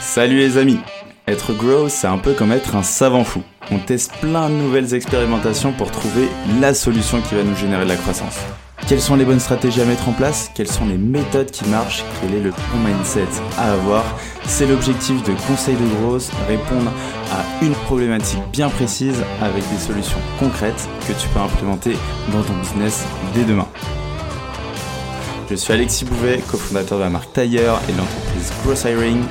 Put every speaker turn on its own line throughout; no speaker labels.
Salut les amis Être grow, c'est un peu comme être un savant fou. On teste plein de nouvelles expérimentations pour trouver la solution qui va nous générer de la croissance. Quelles sont les bonnes stratégies à mettre en place? Quelles sont les méthodes qui marchent? Quel est le bon mindset à avoir? C'est l'objectif de Conseil de Growth, répondre à une problématique bien précise avec des solutions concrètes que tu peux implémenter dans ton business dès demain. Je suis Alexis Bouvet, cofondateur de la marque Tailleur et de l'entreprise Gross Hiring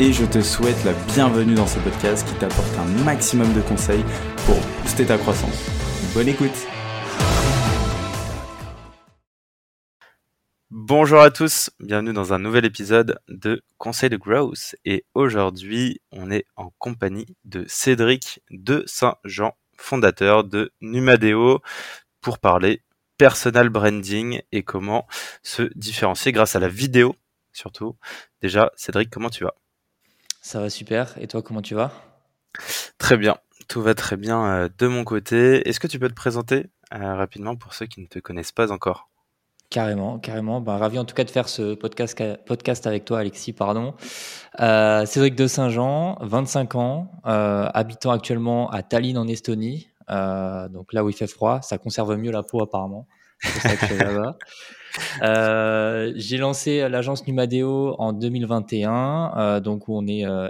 et je te souhaite la bienvenue dans ce podcast qui t'apporte un maximum de conseils pour booster ta croissance. Bonne écoute. Bonjour à tous, bienvenue dans un nouvel épisode de Conseil de Growth. Et aujourd'hui on est en compagnie de Cédric de Saint-Jean, fondateur de Numadeo pour parler personal branding et comment se différencier grâce à la vidéo surtout. Déjà Cédric, comment tu vas?
Ça va super. Et toi, comment tu vas?
Très bien. Tout va très bien euh, de mon côté. Est-ce que tu peux te présenter euh, rapidement pour ceux qui ne te connaissent pas encore?
Carrément, carrément. Ben, ravi en tout cas de faire ce podcast, podcast avec toi, Alexis. Pardon. Euh, Cédric de Saint-Jean, 25 ans, habitant actuellement à Tallinn en Estonie. donc là où il fait froid, ça conserve mieux la peau apparemment. Euh, j'ai lancé l'agence Numadeo en 2021, euh, donc où on est euh,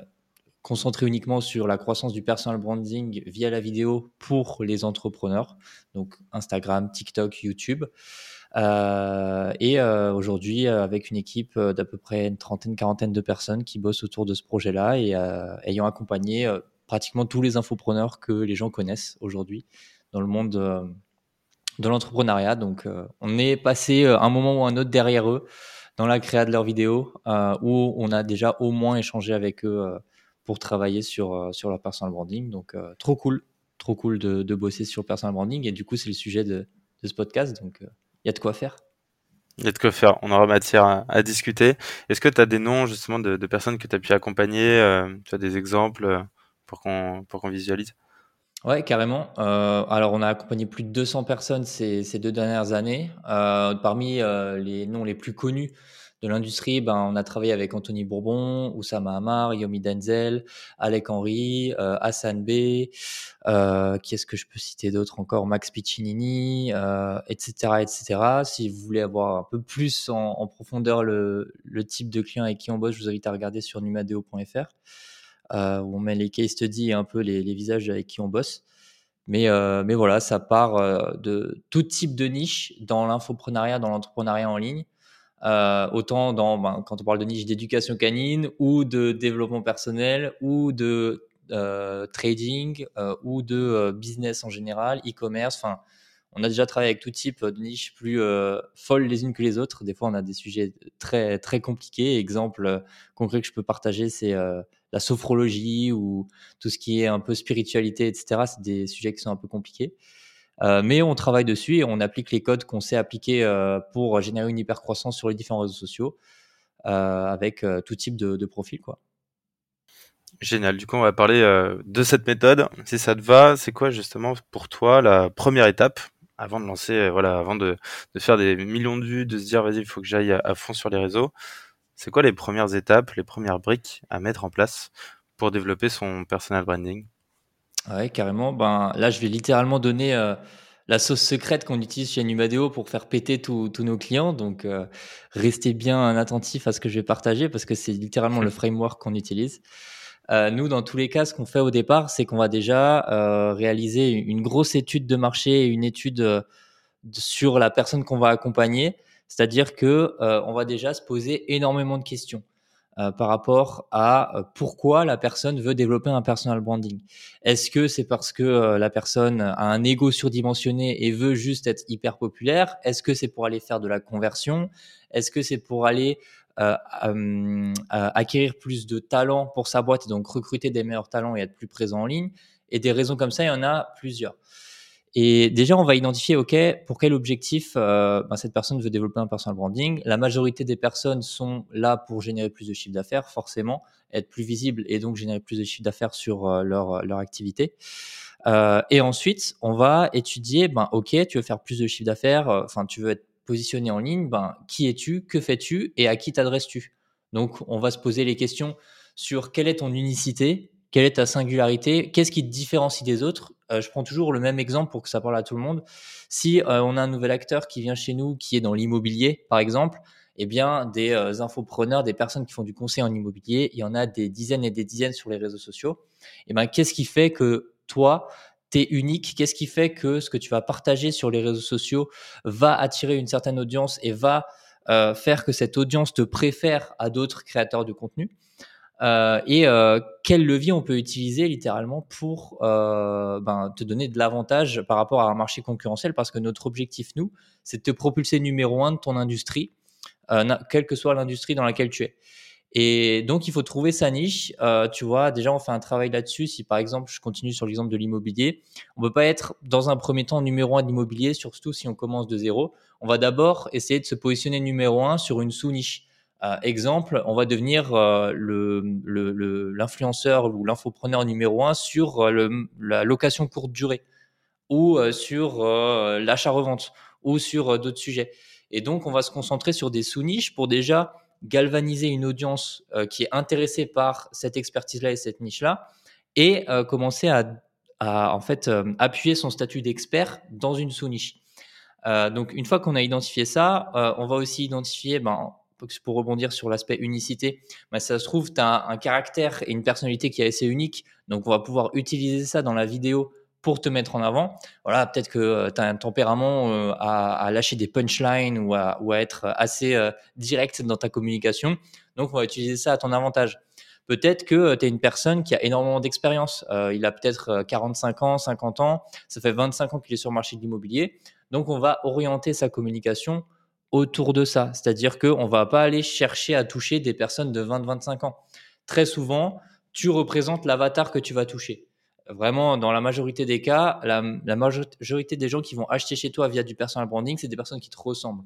concentré uniquement sur la croissance du personal branding via la vidéo pour les entrepreneurs, donc Instagram, TikTok, YouTube. et aujourd'hui, avec une équipe d'à peu près une trentaine, quarantaine de personnes qui bossent autour de ce projet-là et ayant accompagné pratiquement tous les infopreneurs que les gens connaissent aujourd'hui dans le monde de l'entrepreneuriat. Donc, euh, on est passé euh, un moment ou un autre derrière eux dans la création de leurs vidéos euh, où on a déjà au moins échangé avec eux pour travailler sur, sur leur personal branding. Donc, trop cool, trop cool de, de, bosser sur personal branding. Et du coup, c'est le sujet de, de, ce podcast. Donc, il y a de quoi faire.
Il y a de quoi faire. On aura matière à, discuter. Est-ce que tu as des noms justement de, personnes que tu as pu accompagner Tu as des exemples pour qu'on qu'on visualise?
Ouais, carrément. Euh, alors, on a accompagné plus de 200 personnes ces, ces deux dernières années. Euh, parmi euh, les noms les plus connus de l'industrie, ben, on a travaillé avec Anthony Bourbon, Oussama Hamar, Yomi Denzel, Alec Henry, euh, Hassan B. Euh, qui est-ce que je peux citer d'autres encore? Max Piccinini, etc., etc. Si vous voulez avoir un peu plus en, en profondeur le, le, type de client avec qui on bosse, je vous invite à regarder sur numadeo.fr. Euh, où on met les case studies et un peu les, visages avec qui on bosse. Mais, euh, mais voilà, ça part euh, de tout type de niche dans l'infoprenariat, dans l'entrepreneuriat en ligne. autant dans, ben, quand on parle de niche d'éducation canine ou de développement personnel ou de trading ou de business en général, e-commerce. Enfin, on a déjà travaillé avec tout type de niches plus folles les unes que les autres. Des fois, on a des sujets très très compliqués. Exemple concret que je peux partager, c'est la sophrologie ou tout ce qui est un peu spiritualité, etc. C'est des sujets qui sont un peu compliqués. Euh, mais on travaille dessus et on applique les codes qu'on sait appliquer euh, pour générer une hypercroissance sur les différents réseaux sociaux euh, avec tout type de, profil. Quoi.
Génial. Du coup, on va parler de cette méthode. Si ça te va, c'est quoi justement pour toi la première étape avant de lancer, voilà, avant de, faire des millions de vues, de se dire vas-y, il faut que j'aille à, fond sur les réseaux? C'est quoi les premières étapes, les premières briques à mettre en place pour développer son personal branding?
Ouais, carrément. Ben, là, je vais littéralement donner euh, la sauce secrète qu'on utilise chez Numadeo pour faire péter tous nos clients. Donc, euh, restez bien attentifs à ce que je vais partager parce que c'est littéralement le framework qu'on utilise. Euh, nous, dans tous les cas, ce qu'on fait au départ, c'est qu'on va déjà réaliser une grosse étude de marché, une étude sur la personne qu'on va accompagner c'est-à-dire que euh, on va déjà se poser énormément de questions euh, par rapport à euh, pourquoi la personne veut développer un personal branding. Est-ce que c'est parce que la personne a un ego surdimensionné et veut juste être hyper populaire? Est-ce que c'est pour aller faire de la conversion? Est-ce que c'est pour aller acquérir plus de talents pour sa boîte et donc recruter des meilleurs talents et être plus présent en ligne? Et des raisons comme ça, il y en a plusieurs. Et déjà, on va identifier, OK, pour quel objectif euh, ben, cette personne veut développer un personal branding. La majorité des personnes sont là pour générer plus de chiffre d'affaires, forcément, être plus visible et donc générer plus de chiffre d'affaires sur euh, leur, leur activité. Euh, et ensuite, on va étudier, ben, OK, tu veux faire plus de chiffre d'affaires, euh, enfin, tu veux être positionné en ligne, ben, qui es-tu, que fais-tu et à qui t'adresses-tu? Donc, on va se poser les questions sur quelle est ton unicité, quelle est ta singularité, qu'est-ce qui te différencie des autres? Euh, je prends toujours le même exemple pour que ça parle à tout le monde. Si euh, on a un nouvel acteur qui vient chez nous, qui est dans l'immobilier, par exemple, eh bien, des euh, infopreneurs, des personnes qui font du conseil en immobilier, il y en a des dizaines et des dizaines sur les réseaux sociaux. Eh bien, qu'est-ce qui fait que toi, tu es unique? Qu'est-ce qui fait que ce que tu vas partager sur les réseaux sociaux va attirer une certaine audience et va faire que cette audience te préfère à d'autres créateurs de contenu? Euh, et euh, quel levier on peut utiliser littéralement pour euh, ben, te donner de l'avantage par rapport à un marché concurrentiel? Parce que notre objectif nous c'est de te propulser numéro un de ton industrie quelle que soit l'industrie dans laquelle tu es. Et donc il faut trouver sa niche. Tu vois déjà on fait un travail là-dessus. Si par exemple je continue sur l'exemple de l'immobilier on peut pas être dans un premier temps numéro un de l'immobilier surtout si on commence de zéro. On va d'abord essayer de se positionner numéro un sur une sous-niche. Euh, exemple, on va devenir euh, l'influenceur ou l'infopreneur numéro un sur euh, la location courte durée ou sur l'achat-revente ou sur d'autres sujets. Et donc, on va se concentrer sur des sous-niches pour déjà galvaniser une audience qui est intéressée par cette expertise-là et cette niche-là et commencer à, en fait appuyer son statut d'expert dans une sous-niche. Donc une fois qu'on a identifié ça, on va aussi identifier, ben, pour rebondir sur l'aspect unicité, ben, ça se trouve, tu as un, caractère et une personnalité qui est assez unique. Donc on va pouvoir utiliser ça dans la vidéo pour te mettre en avant. Voilà, peut-être que euh, tu as un tempérament à, à, lâcher des punchlines ou à, ou à être assez direct dans ta communication. Donc on va utiliser ça à ton avantage. Peut-être que tu es une personne qui a énormément d'expérience. il a peut-être 45 ans, 50 ans, ça fait 25 ans qu'il est sur le marché de l'immobilier. Donc, on va orienter sa communication autour de ça. C'est-à-dire qu'on ne va pas aller chercher à toucher des personnes de 20-25 ans. Très souvent, tu représentes l'avatar que tu vas toucher. Vraiment, dans la majorité des cas, la, la majorité des gens qui vont acheter chez toi via du personal branding, c'est des personnes qui te ressemblent.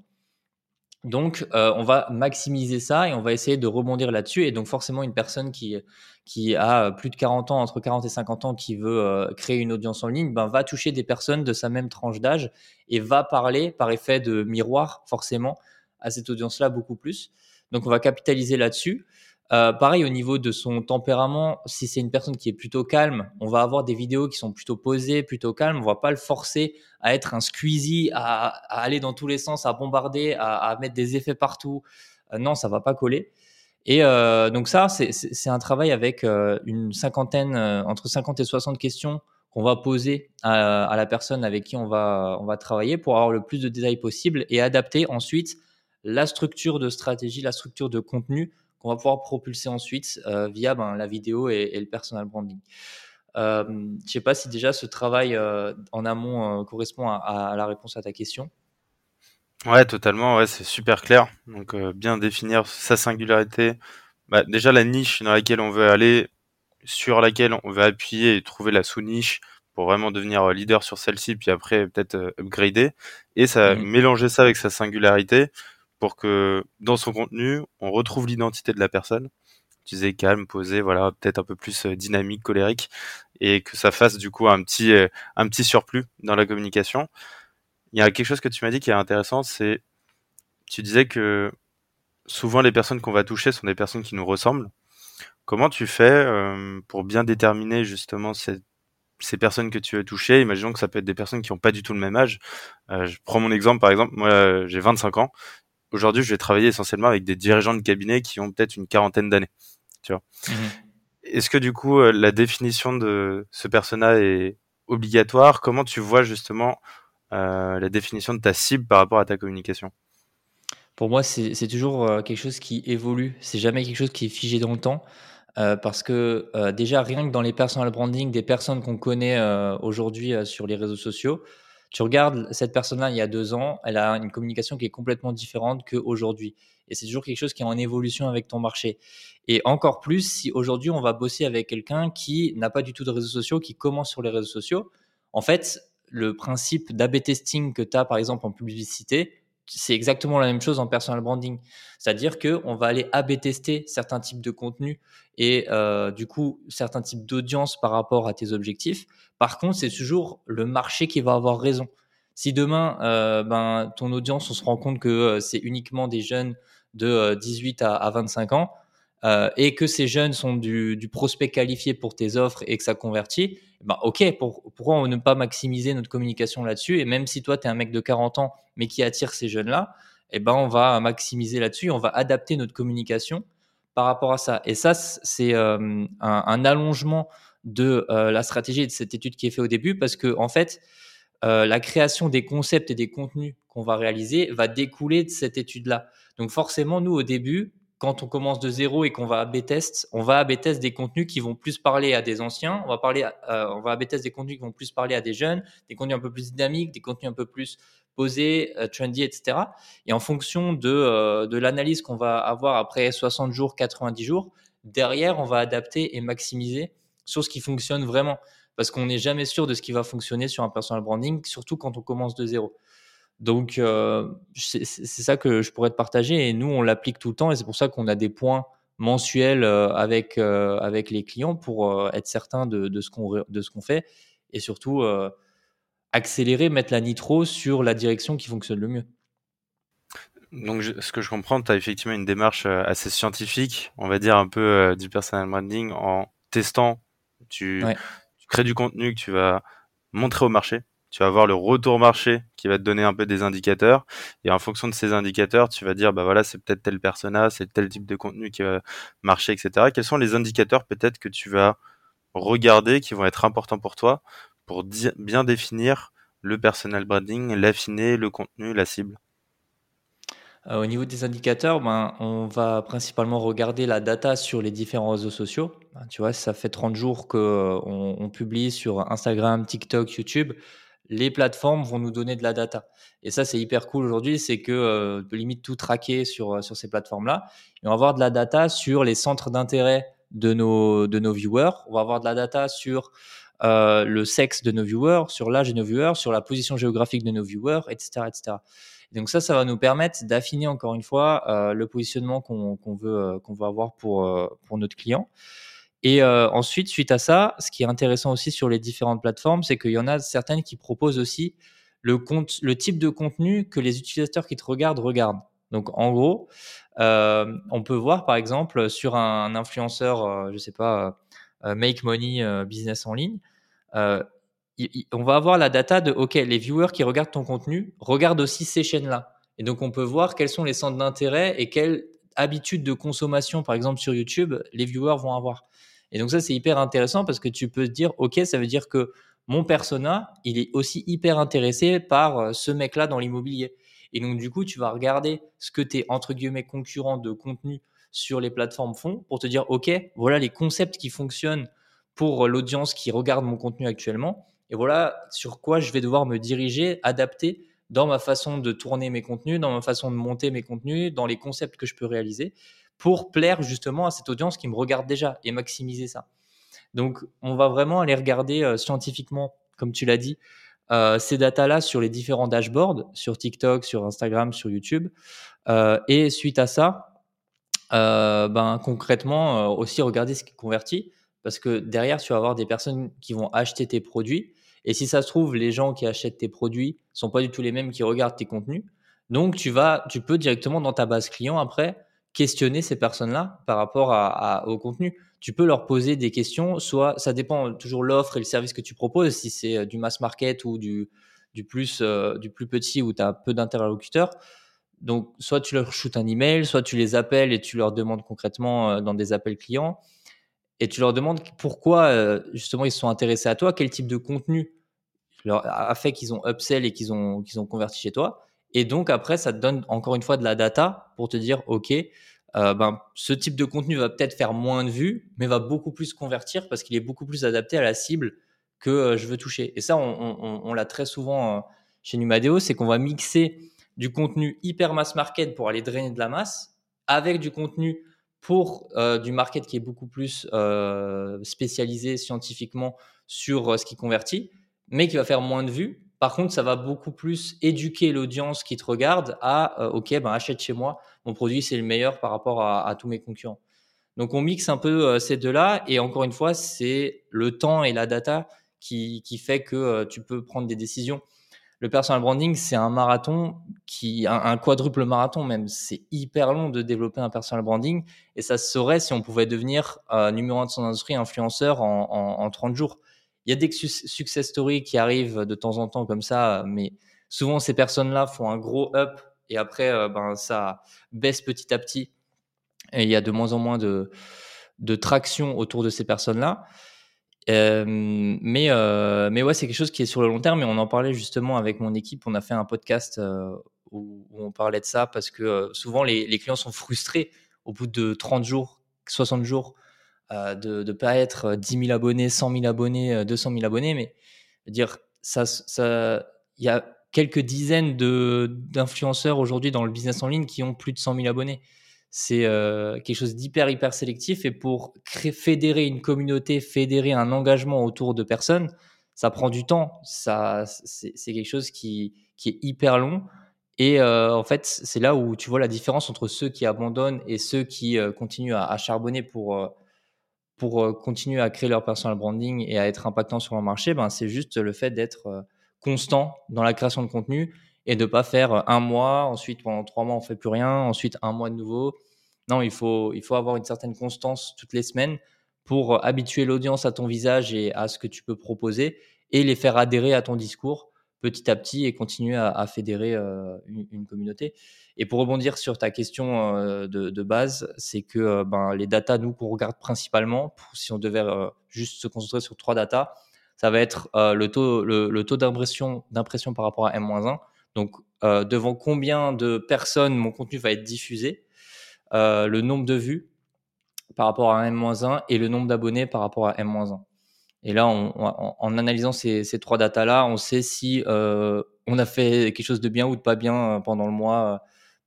Donc, euh, on va maximiser ça et on va essayer de rebondir là-dessus. Et donc, forcément, une personne qui, qui a plus de 40 ans, entre 40 et 50 ans, qui veut euh, créer une audience en ligne, ben, va toucher des personnes de sa même tranche d'âge et va parler par effet de miroir, forcément, à cette audience-là beaucoup plus. Donc, on va capitaliser là-dessus. Euh, pareil au niveau de son tempérament, si c'est une personne qui est plutôt calme, on va avoir des vidéos qui sont plutôt posées, plutôt calmes. On va pas le forcer à être un squeezie, à, aller dans tous les sens, à bombarder, à, mettre des effets partout. Euh, non, ça va pas coller. Et euh, donc ça, c'est un travail avec une cinquantaine, entre 50 et 60 questions qu'on va poser à, la personne avec qui on va, on va travailler pour avoir le plus de détails possible et adapter ensuite la structure de stratégie, la structure de contenu qu'on va pouvoir propulser ensuite euh, via ben, la vidéo et, le personal branding. Euh, je ne sais pas si déjà ce travail euh, en amont correspond à, la réponse à ta question.
Ouais, totalement. Ouais, c'est super clair. Donc, bien définir sa singularité. Bah, déjà, la niche dans laquelle on veut aller, sur laquelle on veut appuyer et trouver la sous-niche pour vraiment devenir leader sur celle-ci, puis après peut-être upgrader. Et ça, mmh mélanger ça avec sa singularité pour que dans son contenu, on retrouve l'identité de la personne. Tu disais calme, posé, voilà, peut-être un peu plus euh, dynamique, colérique, et que ça fasse du coup un petit, euh, un petit surplus dans la communication. Il y a quelque chose que tu m'as dit qui est intéressant, c'est tu disais que souvent les personnes qu'on va toucher sont des personnes qui nous ressemblent. Comment tu fais euh, pour bien déterminer justement ces, ces, personnes que tu veux toucher? Imaginons que ça peut être des personnes qui n'ont pas du tout le même âge. je prends mon exemple par exemple, moi j'ai 25 ans aujourd'hui, je vais travailler essentiellement avec des dirigeants de cabinet qui ont peut-être une quarantaine d'années. Tu vois. Mmh Est-ce que du coup, euh, la définition de ce persona est obligatoire? Comment tu vois justement euh, la définition de ta cible par rapport à ta communication?
Pour moi, c'est toujours euh, quelque chose qui évolue. C'est jamais quelque chose qui est figé dans le temps. parce que déjà, rien que dans les personal branding des personnes qu'on connaît aujourd'hui sur les réseaux sociaux, tu regardes cette personne-là il y a deux ans, elle a une communication qui est complètement différente qu'aujourd'hui. Et c'est toujours quelque chose qui est en évolution avec ton marché. Et encore plus si aujourd'hui on va bosser avec quelqu'un qui n'a pas du tout de réseaux sociaux, qui commence sur les réseaux sociaux. En fait, le principe d'AB testing que tu as par exemple en publicité, c'est exactement la même chose en personal branding. C'est-à-dire qu'on va aller AB tester certains types de contenus et euh, du coup certains types d'audience par rapport à tes objectifs. Par contre, c'est toujours le marché qui va avoir raison. Si demain, euh, ben, ton audience, on se rend compte que euh, c'est uniquement des jeunes de 18 à, 25 ans et que ces jeunes sont du, du, prospect qualifié pour tes offres et que ça convertit, ben ok, pour, pourquoi ne pas maximiser notre communication là-dessus? Et même si toi, tu es un mec de 40 ans, mais qui attire ces jeunes-là, eh ben on va maximiser là-dessus, on va adapter notre communication par rapport à ça. Et ça, c'est un, un, allongement de la stratégie de cette étude qui est faite au début, parce que en fait, la création des concepts et des contenus qu'on va réaliser va découler de cette étude-là. Donc forcément, nous, au début, quand on commence de zéro et qu'on va AB test, on va AB test des contenus qui vont plus parler à des anciens, on va parler, euh, on va AB test des contenus qui vont plus parler à des jeunes, des contenus un peu plus dynamiques, des contenus un peu plus posés, euh, trendy, etc. Et en fonction de, euh, de l'analyse qu'on va avoir après 60 jours, 90 jours, derrière, on va adapter et maximiser sur ce qui fonctionne vraiment. Parce qu'on n'est jamais sûr de ce qui va fonctionner sur un personal branding, surtout quand on commence de zéro. Donc, euh, c'est ça que je pourrais te partager. Et nous, on l'applique tout le temps. Et c'est pour ça qu'on a des points mensuels euh, avec, euh, avec les clients pour être certain de, de ce qu'on fait. Et surtout, accélérer, mettre la nitro sur la direction qui fonctionne le mieux.
Donc, ce que je comprends, tu as effectivement une démarche assez scientifique, on va dire un peu du personal branding, en testant. Tu, tu crées du contenu que tu vas montrer au marché tu vas voir le retour marché qui va te donner un peu des indicateurs. Et en fonction de ces indicateurs, tu vas dire, bah voilà, c'est peut-être tel persona, c'est tel type de contenu qui va marcher, etc. Quels sont les indicateurs peut-être que tu vas regarder qui vont être importants pour toi pour bien définir le personal branding, l'affiner, le contenu, la cible?
Euh, au niveau des indicateurs, ben, on va principalement regarder la data sur les différents réseaux sociaux. Ben, tu vois, ça fait 30 jours qu'on on publie sur Instagram, TikTok, YouTube les plateformes vont nous donner de la data. Et ça, c'est hyper cool aujourd'hui, c'est que euh, de limite tout traquer sur, euh, sur ces plateformes-là. Et on va avoir de la data sur les centres d'intérêt de nos, de nos viewers. On va avoir de la data sur euh, le sexe de nos viewers, sur l'âge de nos viewers, sur la position géographique de nos viewers, etc. etc. donc ça, ça va nous permettre d'affiner encore une fois le positionnement qu'on veut, qu'on veut avoir pour, pour notre client. Et euh, ensuite, suite à ça, ce qui est intéressant aussi sur les différentes plateformes, c'est qu'il y en a certaines qui proposent aussi le, type de contenu que les utilisateurs qui te regardent regardent. Donc, en gros, euh, on peut voir par exemple sur un, influenceur, euh, je sais pas, Make Money Business en ligne, on va avoir la data de OK, les viewers qui regardent ton contenu regardent aussi ces chaînes-là. Et donc, on peut voir quels sont les centres d'intérêt et quelles habitudes de consommation, par exemple sur YouTube, les viewers vont avoir. Et donc ça, c'est hyper intéressant parce que tu peux te dire, OK, ça veut dire que mon persona, il est aussi hyper intéressé par euh, ce mec-là dans l'immobilier. Et donc, du coup, tu vas regarder ce que tes, entre guillemets, concurrents de contenu sur les plateformes font pour te dire, OK, voilà les concepts qui fonctionnent pour l'audience qui regarde mon contenu actuellement. Et voilà sur quoi je vais devoir me diriger, adapter dans ma façon de tourner mes contenus, dans ma façon de monter mes contenus, dans les concepts que je peux réaliser pour plaire justement à cette audience qui me regarde déjà et maximiser ça. Donc, on va vraiment aller regarder euh, scientifiquement, comme tu l'as dit, euh, ces datas-là sur les différents dashboards, sur TikTok, sur Instagram, sur YouTube. Euh, et suite à ça, ben, concrètement, aussi regarder ce qui convertit. Parce que derrière, tu vas avoir des personnes qui vont acheter tes produits. Et si ça se trouve, les gens qui achètent tes produits sont pas du tout les mêmes qui regardent tes contenus. Donc, tu vas, tu peux directement dans ta base client après questionner ces personnes-là par rapport au contenu. Tu peux leur poser des questions, soit ça dépend toujours l'offre et le service que tu proposes, si c'est euh, du mass market ou du, plus, euh, du plus petit où tu as peu d'interlocuteurs. Donc, soit tu leur shootes un email, soit tu les appelles et tu leur demandes concrètement euh, dans des appels clients et tu leur demandes pourquoi justement ils se sont intéressés à toi, quel type de contenu a fait qu'ils ont upsell et qu'ils ont, qu'ils ont converti chez toi. Et donc après, ça te donne encore une fois de la data pour te dire, OK, euh, ben, ce type de contenu va peut-être faire moins de vues, mais va beaucoup plus convertir parce qu'il est beaucoup plus adapté à la cible que euh, je veux toucher. Et ça, on, l'a très souvent euh, chez Numadeo, c'est qu'on va mixer du contenu hyper mass market pour aller drainer de la masse avec du contenu pour du market qui est beaucoup plus spécialisé scientifiquement sur ce qui convertit, mais qui va faire moins de vues par contre, ça va beaucoup plus éduquer l'audience qui te regarde à euh, OK, ben achète chez moi, mon produit c'est le meilleur par rapport à, tous mes concurrents. Donc on mixe un peu euh, ces deux-là et encore une fois, c'est le temps et la data qui, fait que euh, tu peux prendre des décisions. le personal branding, c'est un marathon qui, un, quadruple marathon même. C'est hyper long de développer un personal branding et ça se saurait si on pouvait devenir numéro un de son industrie, influenceur en, en, 30 jours. Il y a des success stories qui arrivent de temps en temps comme ça, mais souvent ces personnes-là font un gros up et après, euh, ben, ça baisse petit à petit et il y a de moins en moins de, de traction autour de ces personnes-là mais, euh, mais ouais, c'est quelque chose qui est sur le long terme. Et on en parlait justement avec mon équipe. On a fait un podcast où, on parlait de ça parce que souvent les, clients sont frustrés au bout de 30 jours, 60 jours de ne pas être 10 000 abonnés, 100 000 abonnés, 200 000 abonnés. Mais dire, ça, ça, il y a quelques dizaines d'influenceurs aujourd'hui dans le business en ligne qui ont plus de 100 000 abonnés c'est euh, quelque chose d'hyper hyper sélectif et pour fédérer une communauté, fédérer un engagement autour de personnes, ça prend du temps. C'est quelque chose qui, qui est hyper long. Et euh, en fait, c'est là où tu vois la différence entre ceux qui abandonnent et ceux qui euh, continuent à, charbonner pour, pour continuer à créer leur personal branding et à être impactant sur le marché. Ben, c'est juste le fait d'être constant dans la création de contenu et de pas faire un mois, ensuite pendant trois mois on fait plus rien, ensuite un mois de nouveau. Non, il faut, il faut avoir une certaine constance toutes les semaines pour habituer l'audience à ton visage et à ce que tu peux proposer et les faire adhérer à ton discours petit à petit et continuer à, fédérer euh, une, communauté. Et pour rebondir sur ta question euh, de, base, c'est que euh, ben, les datas, nous, qu'on regarde principalement, si on devait juste se concentrer sur trois datas, ça va être le taux, d'impression par rapport à M-1, donc, euh, devant combien de personnes mon contenu va être diffusé, euh, le nombre de vues par rapport à M-1 et le nombre d'abonnés par rapport à M-1. Et là, en analysant ces, trois datas-là, on sait si euh, on a fait quelque chose de bien ou de pas bien pendant le mois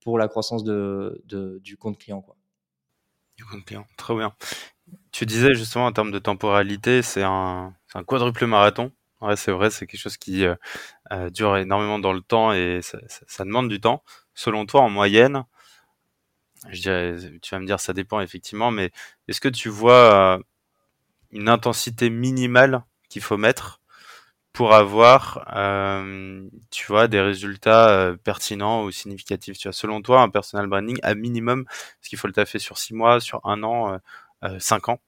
pour la croissance de, du compte client. Quoi.
Du compte client, très bien. Tu disais justement en termes de temporalité, c'est un, quadruple marathon. Ouais, c'est vrai, c'est quelque chose qui euh, euh, dure énormément dans le temps et ça, demande du temps. Selon toi, en moyenne, je dirais, tu vas me dire ça dépend effectivement, mais est-ce que tu vois euh, une intensité minimale qu'il faut mettre pour avoir, tu vois, des résultats pertinents ou significatifs Tu vois, selon toi, un personal branding, à minimum, est-ce qu'il faut le taffer sur six mois, sur un an, cinq ans?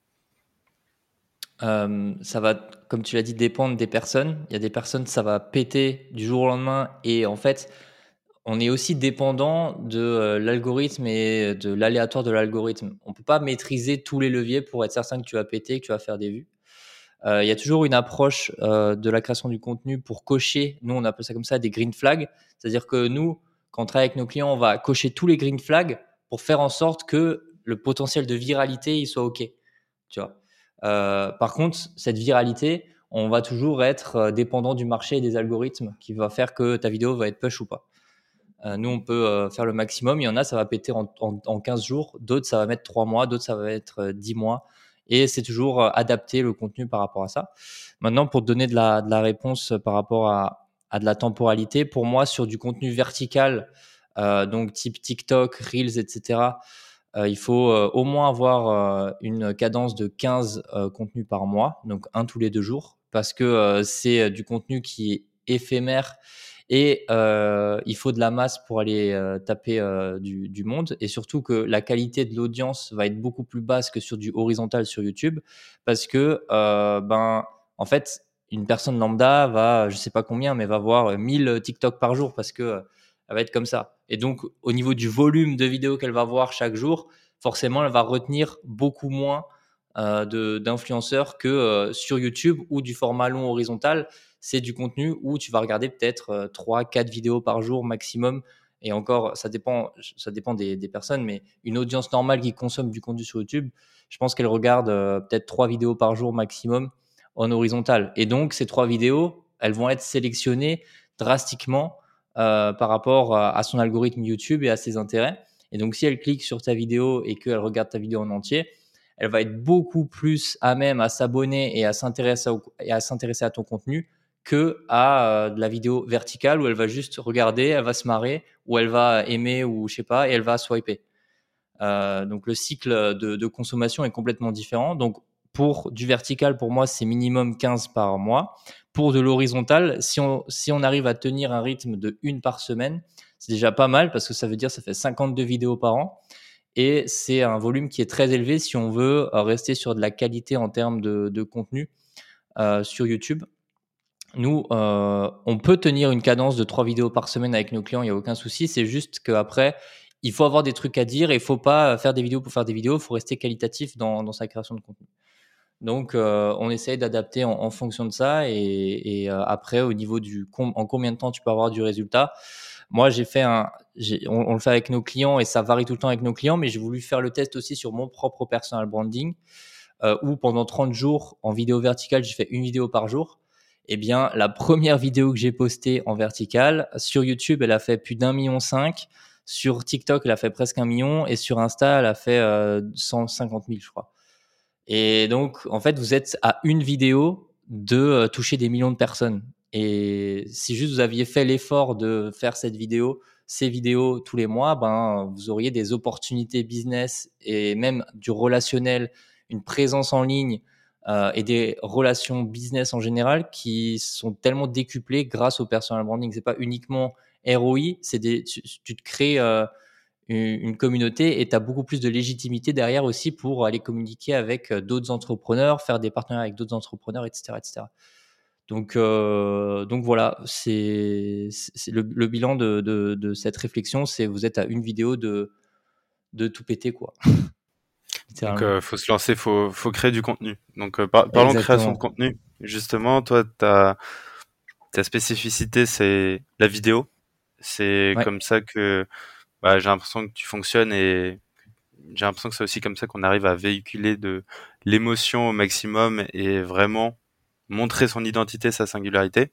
Euh, ça va, comme tu l'as dit, dépendre des personnes. Il y a des personnes, ça va péter du jour au lendemain. Et en fait, on est aussi dépendant de euh, l'algorithme et de l'aléatoire de l'algorithme. On ne peut pas maîtriser tous les leviers pour être certain que tu vas péter, que tu vas faire des vues. Euh, il y a toujours une approche de la création du contenu pour cocher, nous on appelle ça comme ça, des green flags. C'est-à-dire que nous, quand on travaille avec nos clients, on va cocher tous les green flags pour faire en sorte que le potentiel de viralité il soit OK. Tu vois? Euh, par contre, cette viralité, on va toujours être euh, dépendant du marché et des algorithmes qui va faire que ta vidéo va être push ou pas. Euh, nous, on peut faire le maximum. Il y en a, ça va péter en, en, 15 jours. D'autres, ça va mettre 3 mois. D'autres, ça va être 10 mois. Et c'est toujours adapter le contenu par rapport à ça. Maintenant, pour donner de la, réponse par rapport à, de la temporalité, pour moi, sur du contenu vertical, donc type TikTok, Reels, etc., euh, il faut euh, au moins avoir euh, une cadence de 15 contenus par mois, donc un tous les deux jours, parce que c'est du contenu qui est éphémère et il faut de la masse pour aller taper du, monde et surtout que la qualité de l'audience va être beaucoup plus basse que sur du horizontal sur YouTube parce que ben en fait une personne lambda va je sais pas combien mais va voir 1000 TikTok par jour parce que elle va être comme ça. Et donc, au niveau du volume de vidéos qu'elle va voir chaque jour, forcément, elle va retenir beaucoup moins euh, d'influenceurs que euh, sur YouTube ou du format long horizontal. C'est du contenu où tu vas regarder peut-être euh, 3, 4 vidéos par jour maximum. Et encore, ça dépend, ça dépend des, personnes, mais une audience normale qui consomme du contenu sur YouTube, je pense qu'elle regarde euh, peut-être 3 vidéos par jour maximum en horizontal. Et donc, ces 3 vidéos, elles vont être sélectionnées drastiquement euh, par rapport à, son algorithme YouTube et à ses intérêts. Et donc, si elle clique sur ta vidéo et qu'elle regarde ta vidéo en entier, elle va être beaucoup plus à même à s'abonner et à, s'intéresser à ton contenu que à euh, de la vidéo verticale où elle va juste regarder, elle va se marrer, ou elle va aimer ou je sais pas, et elle va swiper. Euh, donc le cycle de, consommation est complètement différent. Donc pour du vertical, pour moi, c'est minimum 15 par mois. Pour de l'horizontal, si on, si on arrive à tenir un rythme de une par semaine, c'est déjà pas mal parce que ça veut dire ça fait 52 vidéos par an. Et c'est un volume qui est très élevé si on veut euh, rester sur de la qualité en termes de, contenu sur YouTube. Nous, euh, on peut tenir une cadence de trois vidéos par semaine avec nos clients, il n'y a aucun souci. C'est juste qu'après, il faut avoir des trucs à dire et il faut pas faire des vidéos pour faire des vidéos, il faut rester qualitatif dans, sa création de contenu. Donc, euh, on essaye d'adapter en, fonction de ça et, euh, après, au niveau du en combien de temps tu peux avoir du résultat. Moi, j'ai fait un, on, le fait avec nos clients et ça varie tout le temps avec nos clients, mais j'ai voulu faire le test aussi sur mon propre personal branding euh, où pendant 30 jours en vidéo verticale, j'ai fait une vidéo par jour. Eh bien, la première vidéo que j'ai postée en verticale sur YouTube, elle a fait plus d'un million cinq. Sur TikTok, elle a fait presque un million et sur Insta, elle a fait 150 euh, 000, je crois. Et donc, en fait, vous êtes à une vidéo de euh, toucher des millions de personnes. Et si juste vous aviez fait l'effort de faire cette vidéo, ces vidéos tous les mois, ben, vous auriez des opportunités business et même du relationnel, une présence en ligne euh, et des relations business en général qui sont tellement décuplées grâce au personal branding. C'est pas uniquement ROI, c'est tu, te crées euh, une, communauté et tu as beaucoup plus de légitimité derrière aussi pour aller communiquer avec euh, d'autres entrepreneurs, faire des partenariats avec d'autres entrepreneurs, etc. etc. Donc, voilà, c'est le, bilan de cette réflexion, c'est vous êtes à une vidéo de, de tout péter quoi.
Donc, euh, faut se lancer, faut, faut créer du contenu. Donc, euh, parlons de création de contenu. Justement, toi, ta, ta spécificité, c'est la vidéo. C'est comme ça que bah, j'ai l'impression que tu fonctionnes et j'ai l'impression que c'est aussi comme ça qu'on arrive à véhiculer de l'émotion au maximum et vraiment montrer son identité, sa singularité.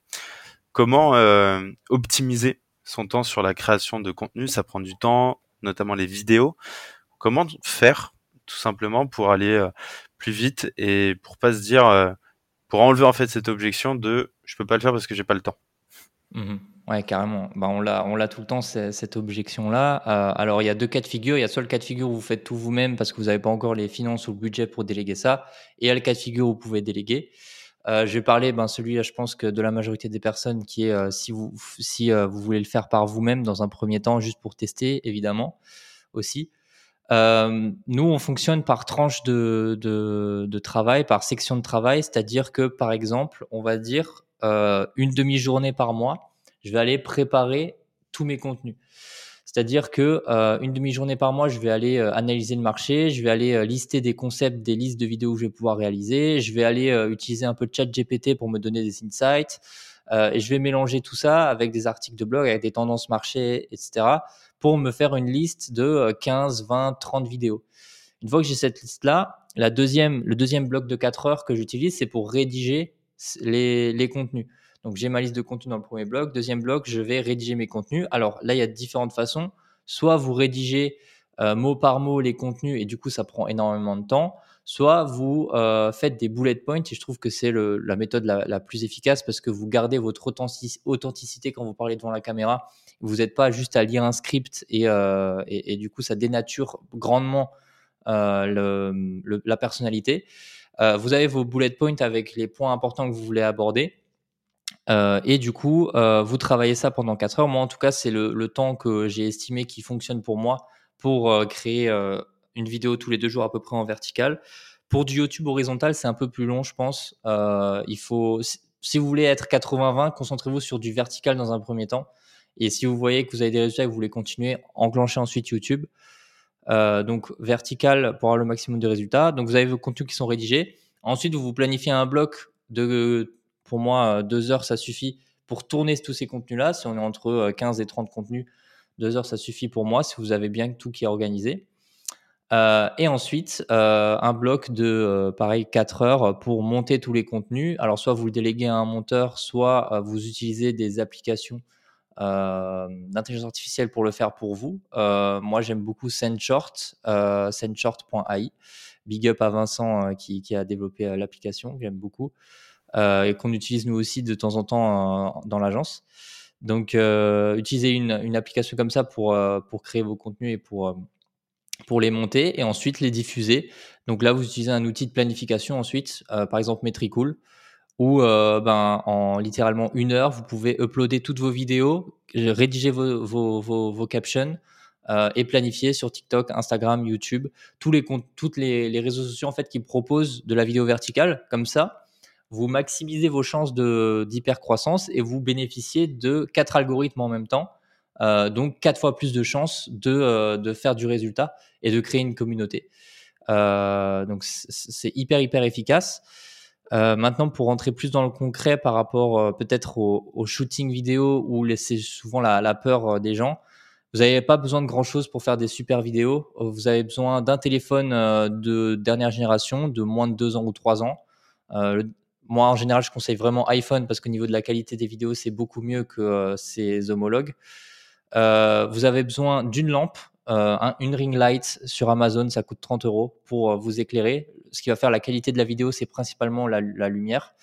Comment euh, optimiser son temps sur la création de contenu? Ça prend du temps, notamment les vidéos. Comment faire tout simplement pour aller euh, plus vite et pour pas se dire, euh, pour enlever en fait cette objection de je peux pas le faire parce que j'ai pas le temps.
Mmh Ouais, carrément. Bah, on l'a, on l'a tout le temps cette objection-là. Euh, alors il y a deux cas de figure. Il y a soit le cas de figure où vous faites tout vous-même parce que vous n'avez pas encore les finances ou le budget pour déléguer ça, et il y a le cas de figure où vous pouvez déléguer. je vais parler, ben celui-là, je pense que de la majorité des personnes, qui est si vous si vous voulez le faire par vous-même dans un premier temps, juste pour tester, évidemment, aussi. Euh, nous, on fonctionne par tranche de, travail, par section de travail, c'est-à-dire que, par exemple, on va dire euh, une demi-journée par mois, je vais aller préparer tous mes contenus. C'est-à-dire que euh, une demi-journée par mois, je vais aller analyser le marché, je vais aller lister des concepts, des listes de vidéos que je vais pouvoir réaliser, je vais aller utiliser un peu de chat GPT pour me donner des insights, et je vais mélanger tout ça avec des articles de blog, avec des tendances marché, etc pour me faire une liste de 15, 20, 30 vidéos. Une fois que j'ai cette liste-là, la deuxième, le deuxième bloc de 4 heures que j'utilise, c'est pour rédiger les, les contenus. Donc j'ai ma liste de contenus dans le premier bloc. Deuxième bloc, je vais rédiger mes contenus. Alors là, il y a différentes façons. Soit vous rédigez euh, mot par mot les contenus et du coup, ça prend énormément de temps. Soit vous euh, faites des bullet points et je trouve que c'est la méthode la, plus efficace parce que vous gardez votre authenticité quand vous parlez devant la caméra vous n'êtes pas juste à lire un script et, euh, du coup, ça dénature grandement euh, la personnalité. Vous avez vos bullet points avec les points importants que vous voulez aborder. et du coup, vous travaillez ça pendant 4 heures. Moi, en tout cas, c'est le, temps que j'ai estimé qui fonctionne pour moi pour créer une vidéo tous les deux jours à peu près en vertical. Pour du YouTube horizontal, c'est un peu plus long, je pense. il faut, si vous voulez être 80-20, concentrez-vous sur du vertical dans un premier temps. Et si vous voyez que vous avez des résultats et que vous voulez continuer, enclenchez ensuite YouTube. Euh, donc vertical pour avoir le maximum de résultats. Donc vous avez vos contenus qui sont rédigés. Ensuite, vous vous planifiez un bloc de, pour moi, deux heures, ça suffit pour tourner tous ces contenus-là. Si on est entre 15 et 30 contenus, deux heures, ça suffit pour moi si vous avez bien tout qui est organisé. Euh, et ensuite, euh, un bloc de, euh, pareil, 4 heures pour monter tous les contenus. Alors, soit vous le déléguez à un monteur, soit vous utilisez des applications d'intelligence artificielle pour le faire pour vous. Moi, j'aime beaucoup SendShort, SendShort.ai. Big up à Vincent qui, a développé l'application, j'aime beaucoup, et qu'on utilise nous aussi de temps en temps dans l'agence. Donc, utilisez une, une, application comme ça pour, pour créer vos contenus et pour pour les monter et ensuite les diffuser. Donc là, vous utilisez un outil de planification ensuite, par exemple Metricool, où ben, en littéralement une heure, vous pouvez uploader toutes vos vidéos, rédiger vos, vos, vos, captions, euh, et planifier sur TikTok, Instagram, YouTube, tous les comptes, toutes les, les, réseaux sociaux en fait qui proposent de la vidéo verticale. Comme ça, vous maximisez vos chances d'hypercroissance et vous bénéficiez de quatre algorithmes en même temps. Euh, donc quatre fois plus de chances de, euh, de faire du résultat et de créer une communauté. Euh, donc c'est hyper hyper efficace. Maintenant, pour rentrer plus dans le concret par rapport peut-être au, shooting vidéo où c'est souvent la, peur des gens, vous n'avez pas besoin de grand chose pour faire des super vidéos. Vous avez besoin d'un téléphone de dernière génération, de moins de deux ans ou trois ans. Moi, en général, je conseille vraiment iPhone parce qu'au niveau de la qualité des vidéos, c'est beaucoup mieux que ses homologues. Euh, vous avez besoin d'une lampe, euh, une ring light sur Amazon, ça coûte 30 euros pour vous éclairer. Ce qui va faire la qualité de la vidéo, c'est principalement la, lumière.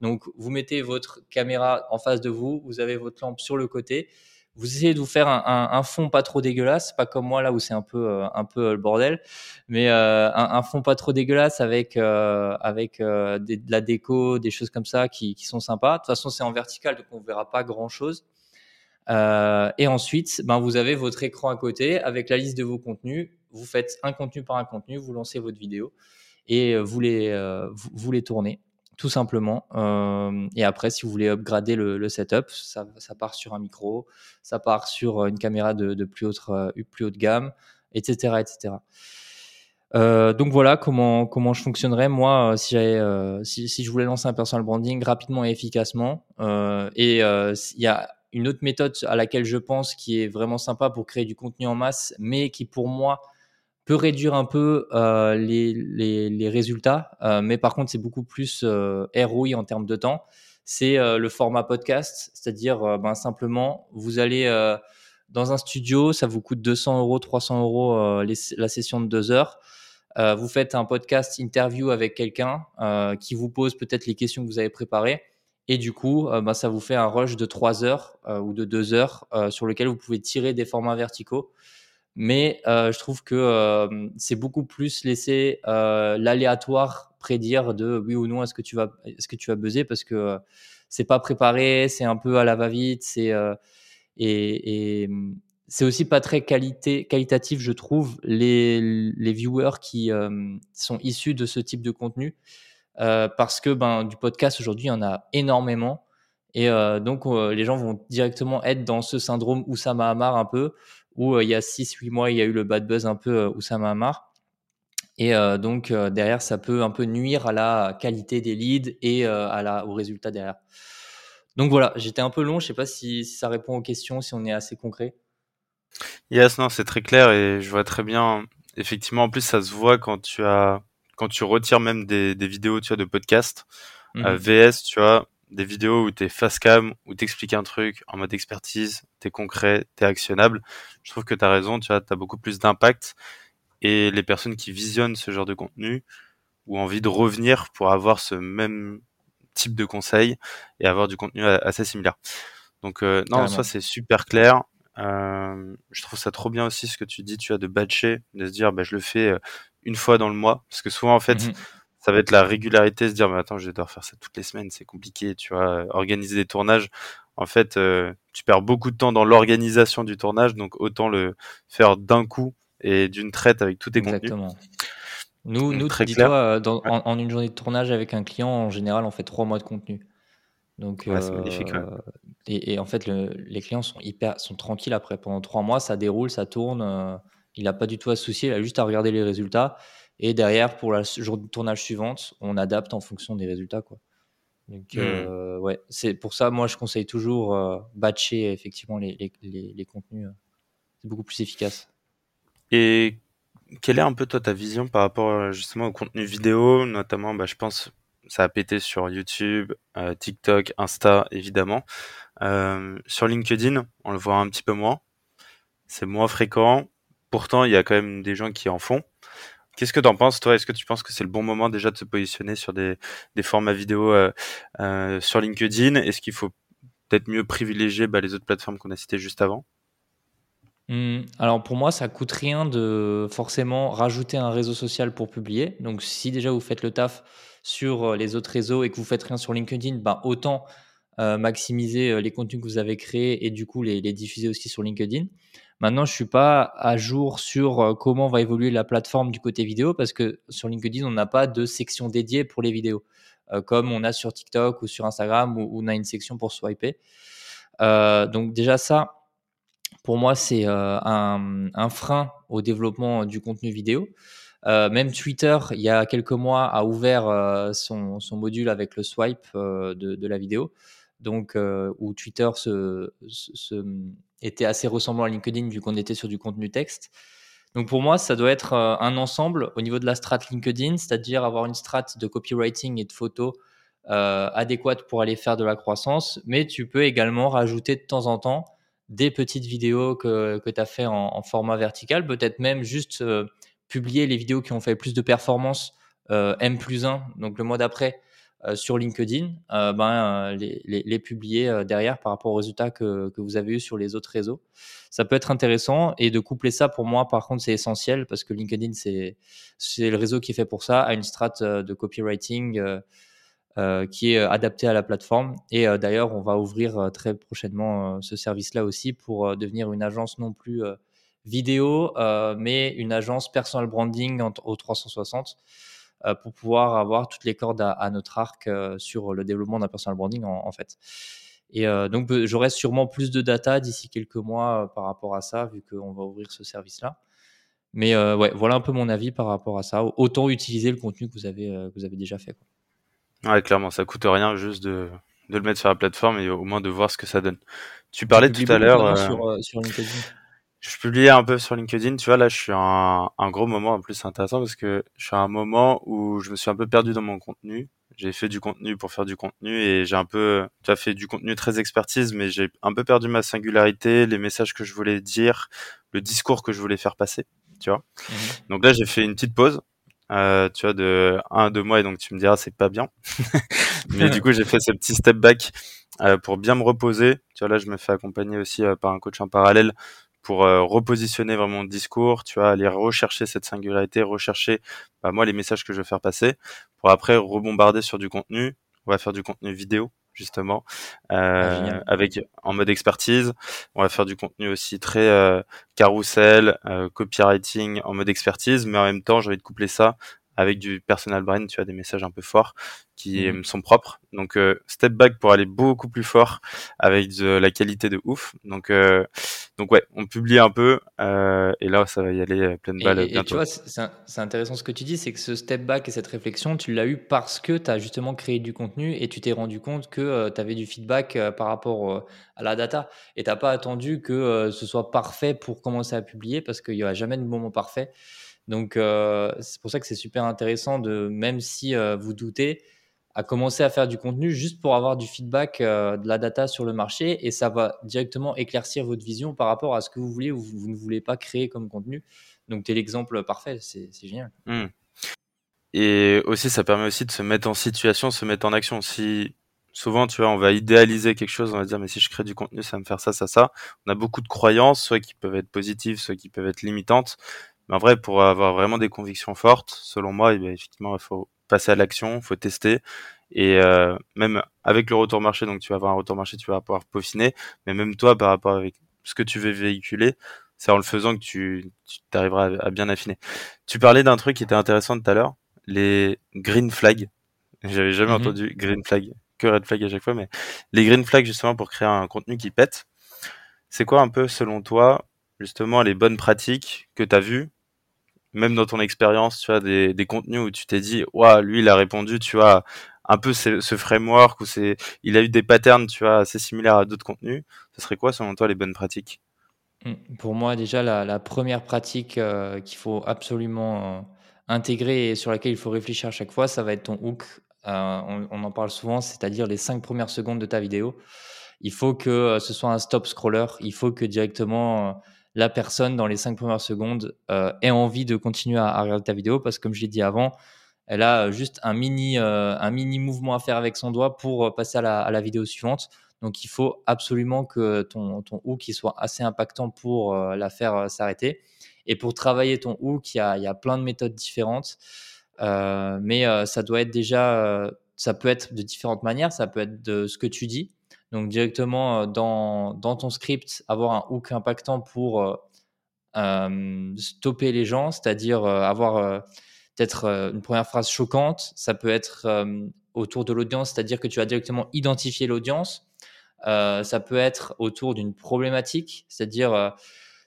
Donc, vous mettez votre caméra en face de vous, vous avez votre lampe sur le côté vous essayez de vous faire un, fond pas trop dégueulasse, pas comme moi là où c'est un peu euh, un peu euh, le bordel, mais euh, un, fond pas trop dégueulasse avec euh, avec euh, de la déco, des choses comme ça qui, qui sont sympas. De toute façon, c'est en vertical, donc on verra pas grand chose. Et ensuite, ben vous avez votre écran à côté avec la liste de vos contenus. Vous faites un contenu par un contenu, vous lancez votre vidéo et vous les vous, vous les tournez tout simplement. Euh, et après, si vous voulez upgrader le, setup, ça, part sur un micro, ça part sur une caméra de, plus, haute, euh, plus haute gamme, etc. etc. Euh, donc voilà comment, comment je fonctionnerais moi si, euh, si, si, je voulais lancer un personal branding rapidement et efficacement. Euh, et il y a une autre méthode à laquelle je pense qui est vraiment sympa pour créer du contenu en masse, mais qui pour moi peut réduire un peu euh, les, les, les, résultats, euh, mais par contre, c'est beaucoup plus euh, ROI en termes de temps. C'est euh, le format podcast, c'est-à-dire euh, ben, simplement, vous allez euh, dans un studio, ça vous coûte 200 euros, 300 euros la session de deux heures. vous faites un podcast interview avec quelqu'un qui vous pose peut-être les questions que vous avez préparées. Et du coup, ben, ça vous fait un rush de trois heures ou de deux heures sur lequel vous pouvez tirer des formats verticaux. Mais euh, je trouve que euh, c'est beaucoup plus laisser euh, l'aléatoire prédire de oui ou non est-ce que tu vas est-ce que tu vas buzzer parce que euh, c'est pas préparé, c'est un peu à la va-vite, c'est euh, et, et c'est aussi pas très qualité qualitatif je trouve les les viewers qui euh, sont issus de ce type de contenu parce que ben du podcast aujourd'hui il y en a énormément et donc les gens vont directement être dans ce syndrome où ça m'a marre un peu où euh, il y a 6-8 mois, il y a eu le bad buzz un peu euh, où ça m'a marre. Et euh, donc derrière, ça peut un peu nuire à la qualité des leads et à la, au résultat derrière. Donc voilà, j'étais un peu long, je sais pas si, ça répond aux questions, si on est assez concret.
Yes, non, c'est très clair et je vois très bien. Effectivement, en plus, ça se voit quand tu as, quand tu retires même des, des vidéos, tu vois, de podcast. Mmh. Euh, VS, tu vois, des vidéos où tu es face cam, où tu expliques un truc en mode expertise, tu es concret, tu es actionnable. Je trouve que tu as raison, tu as beaucoup plus d'impact. Et les personnes qui visionnent ce genre de contenu ont envie de revenir pour avoir ce même type de conseils et avoir du contenu assez similaire. Donc euh, non, en soi c'est super clair. Euh, je trouve ça trop bien aussi ce que tu dis, tu as de batcher, de se dire bah, je le fais euh, une fois dans le mois, parce que souvent en fait mm -hmm ça va être la régularité, se dire, mais attends, je vais devoir faire ça toutes les semaines, c'est compliqué, tu vois, organiser des tournages. En fait, euh, tu perds beaucoup de temps dans l'organisation du tournage, donc autant le faire d'un coup et d'une traite avec tous tes Exactement. contenus.
Nous, nous dis-toi, dans, ouais. en, en, une journée de tournage avec un client, en général, on fait trois mois de contenu. Donc,
ouais, euh, magnifique, ouais.
et, et, en fait, le, les clients sont hyper, sont tranquilles après. Pendant trois mois, ça déroule, ça tourne. Euh, il n'a pas du tout à se soucier, il a juste à regarder les résultats. Et derrière, pour la jour de tournage suivante, on adapte en fonction des résultats. Quoi. Donc, mmh. euh, ouais, c'est pour ça, moi, je conseille toujours euh, batcher effectivement les, les, les, les contenus. Euh, c'est beaucoup plus efficace.
Et quelle est un peu toi ta vision par rapport justement au contenu vidéo, notamment, bah, je pense, ça a pété sur YouTube, euh, TikTok, Insta, évidemment. Sur LinkedIn, on le voit un petit peu moins. C'est moins fréquent. Pourtant, il y a quand même des gens qui en font. Qu'est-ce que tu en penses, toi? Est-ce que tu penses que c'est le bon moment déjà de se positionner sur des, formats vidéo euh, euh, sur LinkedIn? Est-ce qu'il faut peut-être mieux privilégier bah, les autres plateformes qu'on a citées juste avant?
Mmh, alors pour moi, ça coûte rien de forcément rajouter un réseau social pour publier. Donc si déjà vous faites le taf sur les autres réseaux et que vous faites rien sur LinkedIn, ben autant maximiser les contenus que vous avez créés et du coup les diffuser aussi sur LinkedIn. Maintenant, je suis pas à jour sur comment va évoluer la plateforme du côté vidéo parce que sur LinkedIn, on n'a pas de section dédiée pour les vidéos comme on a sur TikTok ou sur Instagram où, on a une section pour swiper. donc déjà ça, pour moi, c'est euh, un, frein au développement du contenu vidéo. Euh, même Twitter, il y a quelques mois, a ouvert euh, son, module avec le swipe de, la vidéo. Donc, où Twitter se, était assez ressemblant à LinkedIn vu qu'on était sur du contenu texte. Donc pour moi, ça doit être un ensemble au niveau de la strat LinkedIn, c'est-à-dire avoir une strat de copywriting et de photos adéquate pour aller faire de la croissance, mais tu peux également rajouter de temps en temps des petites vidéos que, que tu as fait en, format vertical, peut-être même juste euh, publier les vidéos qui ont fait plus de performance euh, M plus 1, donc le mois d'après, euh, sur LinkedIn, ben, les, les, publier derrière par rapport aux résultats que, que, vous avez eu sur les autres réseaux. Ça peut être intéressant et de coupler ça, pour moi, par contre, c'est essentiel parce que LinkedIn, c'est le réseau qui est fait pour ça, à une strate de copywriting euh, qui est euh, adapté à la plateforme. Et euh, d'ailleurs, on va ouvrir très prochainement ce service-là aussi pour devenir une agence non plus vidéo, mais une agence personal branding au 360 pour pouvoir avoir toutes les cordes à, notre arc sur le développement d'un personal branding en, fait. Et donc, j'aurai sûrement plus de data d'ici quelques mois par rapport à ça, vu qu'on va ouvrir ce service-là. Mais ouais, voilà un peu mon avis par rapport à ça. Autant utiliser le contenu que vous avez, que vous avez déjà fait. Quoi.
Ouais, clairement, ça coûte rien juste de, de le mettre sur la plateforme et au moins de voir ce que ça donne. Tu parlais tout à l'heure. Euh,
sur, euh, sur LinkedIn.
Je publiais un peu sur LinkedIn, tu vois, là je suis à un, un gros moment, en plus c'est intéressant parce que je suis à un moment où je me suis un peu perdu dans mon contenu. J'ai fait du contenu pour faire du contenu et j'ai un peu, tu as fait du contenu très expertise, mais j'ai un peu perdu ma singularité, les messages que je voulais dire, le discours que je voulais faire passer, tu vois. Mhm. Donc là j'ai fait une petite pause euh, tu vois, de un deux mois, et donc tu me diras, c'est pas bien. Mais du coup, j'ai fait ce petit step back euh, pour bien me reposer. Tu vois, là, je me fais accompagner aussi euh, par un coach en parallèle pour euh, repositionner vraiment mon discours, tu vois, aller rechercher cette singularité, rechercher, bah, moi, les messages que je veux faire passer, pour après rebombarder sur du contenu. On va faire du contenu vidéo, justement, ah, euh, avec en mode expertise. On va faire du contenu aussi très euh, carrousel, euh, copywriting en mode expertise, mais en même temps, j'ai envie de coupler ça avec du personal brand, tu as des messages un peu forts qui mmh. sont propres. Donc euh, step back pour aller beaucoup plus fort avec de la qualité de ouf. Donc euh, donc ouais, on publie un peu euh, et là ça va y aller pleine balle bientôt.
Et tu vois, c'est intéressant ce que tu dis, c'est que ce step back et cette réflexion, tu l'as eu parce que tu as justement créé du contenu et tu t'es rendu compte que tu avais du feedback par rapport à la data et t'as pas attendu que ce soit parfait pour commencer à publier parce qu'il y aura jamais de moment parfait. Donc, euh, c'est pour ça que c'est super intéressant de, même si euh, vous doutez, à commencer à faire du contenu juste pour avoir du feedback, euh, de la data sur le marché et ça va directement éclaircir votre vision par rapport à ce que vous voulez ou vous, ne voulez pas créer comme contenu. Donc, tu es l'exemple parfait, c'est génial.
Mmh. Et aussi, ça permet aussi de se mettre en situation, se mettre en action. Si souvent, tu vois, on va idéaliser quelque chose, on va dire, mais si je crée du contenu, ça va me faire ça, ça, ça. On a beaucoup de croyances, soit qui peuvent être positives, soit qui peuvent être limitantes. Mais en vrai, pour avoir vraiment des convictions fortes, selon moi, eh effectivement, il faut passer à l'action, il faut tester. Et euh, même avec le retour marché, donc tu vas avoir un retour marché, tu vas pouvoir peaufiner. Mais même toi, par rapport avec ce que tu veux véhiculer, c'est en le faisant que tu, tu arriveras à, bien affiner. Tu parlais d'un truc qui était intéressant tout à l'heure, les green flags. J'avais jamais mm-hmm. entendu green flag, que red flag à chaque fois, mais les green flags justement pour créer un contenu qui pète. C'est quoi un peu selon toi justement les bonnes pratiques que tu as vues même dans ton expérience, tu as des, des contenus où tu t'es dit, waouh, lui, il a répondu, tu vois, un peu ce, framework ou c'est, il a eu des patterns, tu vois, assez similaires à d'autres contenus. Ce serait quoi, selon toi, les bonnes pratiques?
Mmh. Pour moi, déjà, la, la première pratique euh, qu'il faut absolument euh, intégrer et sur laquelle il faut réfléchir à chaque fois, ça va être ton hook. Euh, on, on, en parle souvent, c'est-à-dire les cinq premières secondes de ta vidéo. Il faut que ce soit un stop scroller. Il faut que directement la personne dans les cinq premières secondes euh, ait envie de continuer à, regarder ta vidéo parce que comme je l'ai dit avant, elle a juste un mini, euh, un mini mouvement à faire avec son doigt pour euh, passer à la, vidéo suivante. Donc il faut absolument que ton, ton hook soit assez impactant pour la faire s'arrêter. Et pour travailler ton hook, il y a, il y a plein de méthodes différentes. mais ça doit être déjà, ça peut être de différentes manières. Ça peut être de ce que tu dis. Donc directement dans, dans ton script, avoir un hook impactant pour stopper les gens, c'est-à-dire avoir peut-être une première phrase choquante. Ça peut être autour de l'audience, c'est-à-dire que tu vas directement identifier l'audience. ça peut être autour d'une problématique, c'est-à-dire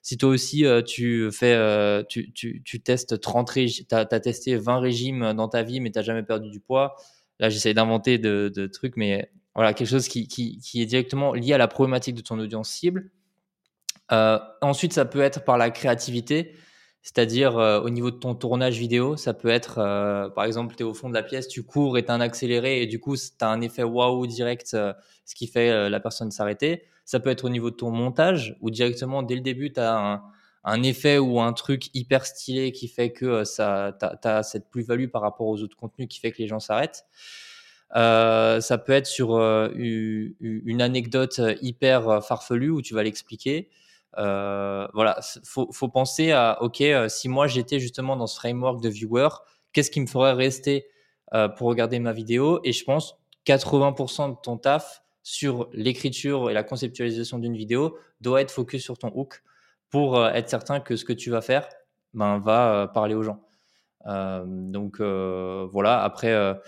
si toi aussi tu fais, tu, tu, tu, testes 30 régimes, testé 20 régimes dans ta vie, mais tu n'as jamais perdu du poids. Là, j'essaie d'inventer de, de, trucs, mais voilà, quelque chose qui, qui, qui, est directement lié à la problématique de ton audience cible. Euh, ensuite, ça peut être par la créativité, c'est-à-dire euh, au niveau de ton tournage vidéo, ça peut être, euh, par exemple, tu es au fond de la pièce, tu cours et tu as un accéléré et du coup, tu as un effet waouh direct, ce qui fait la personne s'arrêter. Ça peut être au niveau de ton montage, où directement, dès le début, tu as un, un, effet ou un truc hyper stylé qui fait que ça, tu as, cette plus-value par rapport aux autres contenus qui fait que les gens s'arrêtent. Ça peut être sur une anecdote hyper farfelue où tu vas l'expliquer. Euh, voilà, faut, penser à, ok, euh, si moi j'étais justement dans ce framework de viewer, qu'est-ce qui me ferait rester euh, pour regarder ma vidéo? Et je pense 80% de ton taf sur l'écriture et la conceptualisation d'une vidéo doit être focus sur ton hook pour être certain que ce que tu vas faire ben, va parler aux gens. donc voilà, après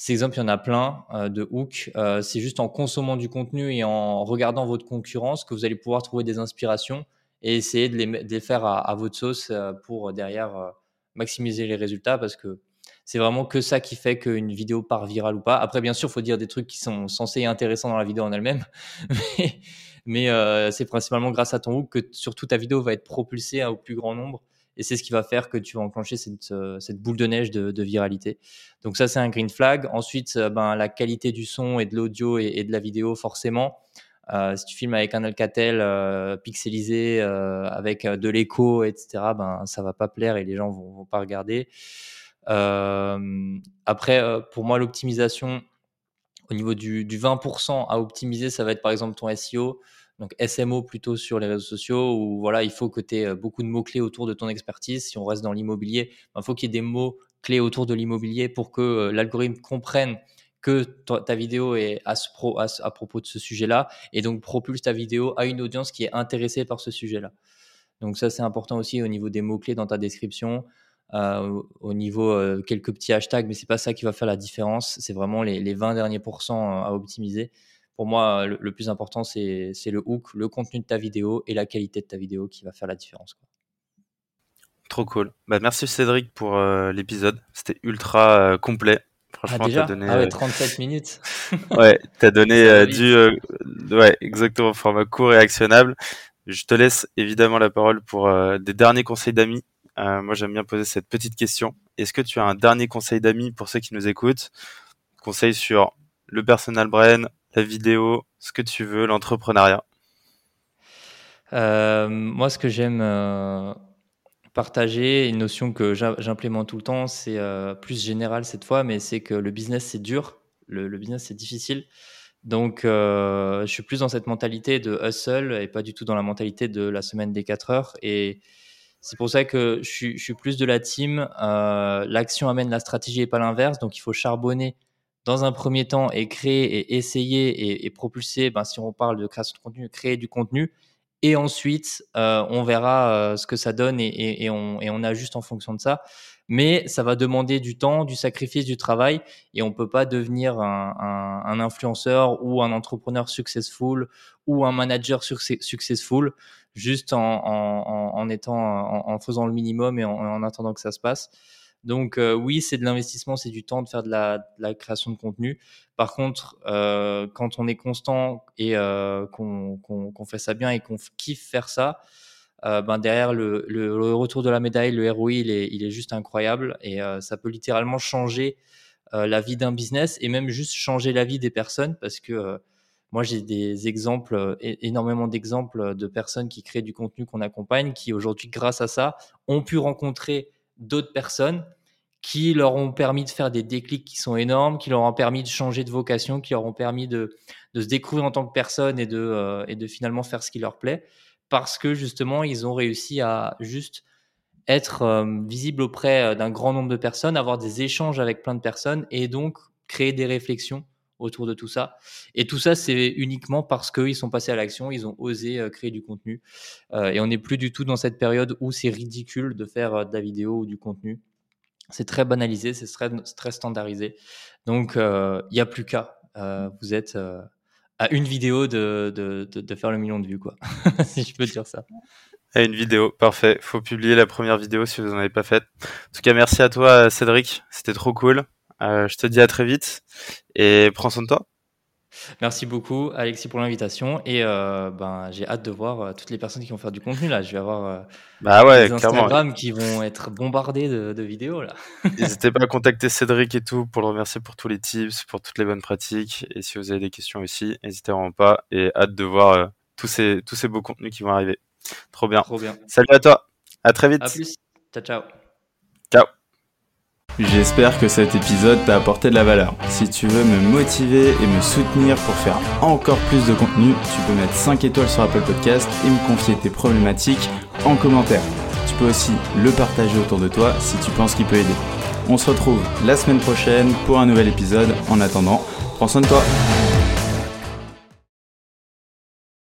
ces exemples, il y en a plein euh, de hook. Euh, c'est juste en consommant du contenu et en regardant votre concurrence que vous allez pouvoir trouver des inspirations et essayer de les, faire à, votre sauce euh, pour derrière maximiser les résultats parce que c'est vraiment que ça qui fait qu'une vidéo part virale ou pas. Après, bien sûr, il faut dire des trucs qui sont censés être intéressants dans la vidéo en elle-même, mais, c'est principalement grâce à ton hook que surtout ta vidéo va être propulsée au plus grand nombre et c'est ce qui va faire que tu vas enclencher cette, euh, boule de neige de, viralité. Donc ça, c'est un green flag. Ensuite, euh, ben, la qualité du son et de l'audio et, de la vidéo, forcément. Euh, si tu filmes avec un Alcatel pixelisé, avec de l'écho, etc., ben, ça va pas plaire et les gens vont, vont pas regarder. après, pour moi, l'optimisation au niveau du, du, 20% à optimiser, ça va être par exemple ton SEO donc SMO plutôt sur les réseaux sociaux, où voilà, il faut que tu aies euh, beaucoup de mots-clés autour de ton expertise. Si on reste dans l'immobilier, il ben, faut qu'il y ait des mots-clés autour de l'immobilier pour que euh, l'algorithme comprenne que ta vidéo est à, à, propos de ce sujet-là et donc propulse ta vidéo à une audience qui est intéressée par ce sujet-là. Donc ça, c'est important aussi au niveau des mots-clés dans ta description, euh, au niveau quelques petits hashtags, mais c'est pas ça qui va faire la différence. C'est vraiment les, les 20 derniers pourcents à optimiser pour moi, le, plus important, c'est le hook, le contenu de ta vidéo et la qualité de ta vidéo qui va faire la différence.
Trop cool. Bah, merci Cédric pour euh, l'épisode. C'était ultra euh, complet.
Franchement, ah, as donné. Ah ouais, 37 euh, minutes.
ouais, as donné du. ouais, exactement, format court et actionnable. Je te laisse évidemment la parole pour des derniers conseils d'amis. moi, j'aime bien poser cette petite question. Est-ce que tu as un dernier conseil d'amis pour ceux qui nous écoutent? Conseil sur le personal brand, la vidéo, ce que tu veux, l'entrepreneuriat
euh, Moi, ce que j'aime euh, partager, une notion que j'implémente tout le temps, c'est euh, plus général cette fois, mais c'est que le business, c'est dur, le, business, c'est difficile. Donc, je suis plus dans cette mentalité de hustle et pas du tout dans la mentalité de la semaine des 4 heures. Et c'est pour ça que je suis, je suis plus de la team. L'action amène la stratégie et pas l'inverse. Donc, il faut charbonner dans un premier temps et créer et essayer et, propulser, ben, si on parle de création de contenu, créer du contenu. Et ensuite, euh, on verra euh, ce que ça donne et, on, et, on, ajuste en fonction de ça. Mais ça va demander du temps, du sacrifice, du travail. Et on peut pas devenir un, influenceur ou un entrepreneur successful ou un manager successful juste en, faisant le minimum et en, attendant que ça se passe. Donc euh, oui, c'est de l'investissement, c'est du temps de faire de la, création de contenu. Par contre, euh, quand on est constant et euh, qu'on fait ça bien et qu'on kiffe faire ça, ben derrière le, retour de la médaille, le ROI, il est, il est juste incroyable et ça peut littéralement changer la vie d'un business et même juste changer la vie des personnes parce que moi, j'ai des exemples, énormément d'exemples de personnes qui créent du contenu qu'on accompagne, qui aujourd'hui, grâce à ça, ont pu rencontrer d'autres personnes qui leur ont permis de faire des déclics qui sont énormes, qui leur ont permis de changer de vocation, qui leur ont permis de, de se découvrir en tant que personne et de, euh, et de finalement faire ce qui leur plaît, parce que justement, ils ont réussi à juste être euh, visible auprès euh, d'un grand nombre de personnes, avoir des échanges avec plein de personnes et donc créer des réflexions autour de tout ça. Et tout ça, c'est uniquement parce qu'ils sont passés à l'action, ils ont osé créer du contenu. et on n'est plus du tout dans cette période où c'est ridicule de faire de la vidéo ou du contenu. C'est très banalisé, c'est très, standardisé. Donc, il n'y a plus qu'à. vous êtes à une vidéo de, faire le million de vues, quoi. si je peux dire ça.
À une vidéo, parfait. Faut publier la première vidéo si vous n'en avez pas fait. En tout cas, merci à toi, Cédric. C'était trop cool. Euh, je te dis à très vite et prends soin de toi.
Merci beaucoup, Alexis, pour l'invitation. Et euh, ben, j'ai hâte de voir euh, toutes les personnes qui vont faire du contenu là. Je vais avoir euh,
bah ouais,
des Instagram qui vont être bombardés de, de vidéos là.
N'hésitez pas à contacter Cédric et tout pour le remercier pour tous les tips, pour toutes les bonnes pratiques. Et si vous avez des questions aussi, n'hésitez vraiment pas. Et hâte de voir tous ces tous ces beaux contenus qui vont arriver. Trop bien.
Trop bien.
Salut à toi. À très vite.
À plus. Ciao ciao.
Ciao.
J'espère que cet épisode t'a apporté de la valeur. Si tu veux me motiver et me soutenir pour faire encore plus de contenu, tu peux mettre 5 étoiles sur Apple Podcast et me confier tes problématiques en commentaire. Tu peux aussi le partager autour de toi si tu penses qu'il peut aider. On se retrouve la semaine prochaine pour un nouvel épisode. En attendant, prends soin de toi.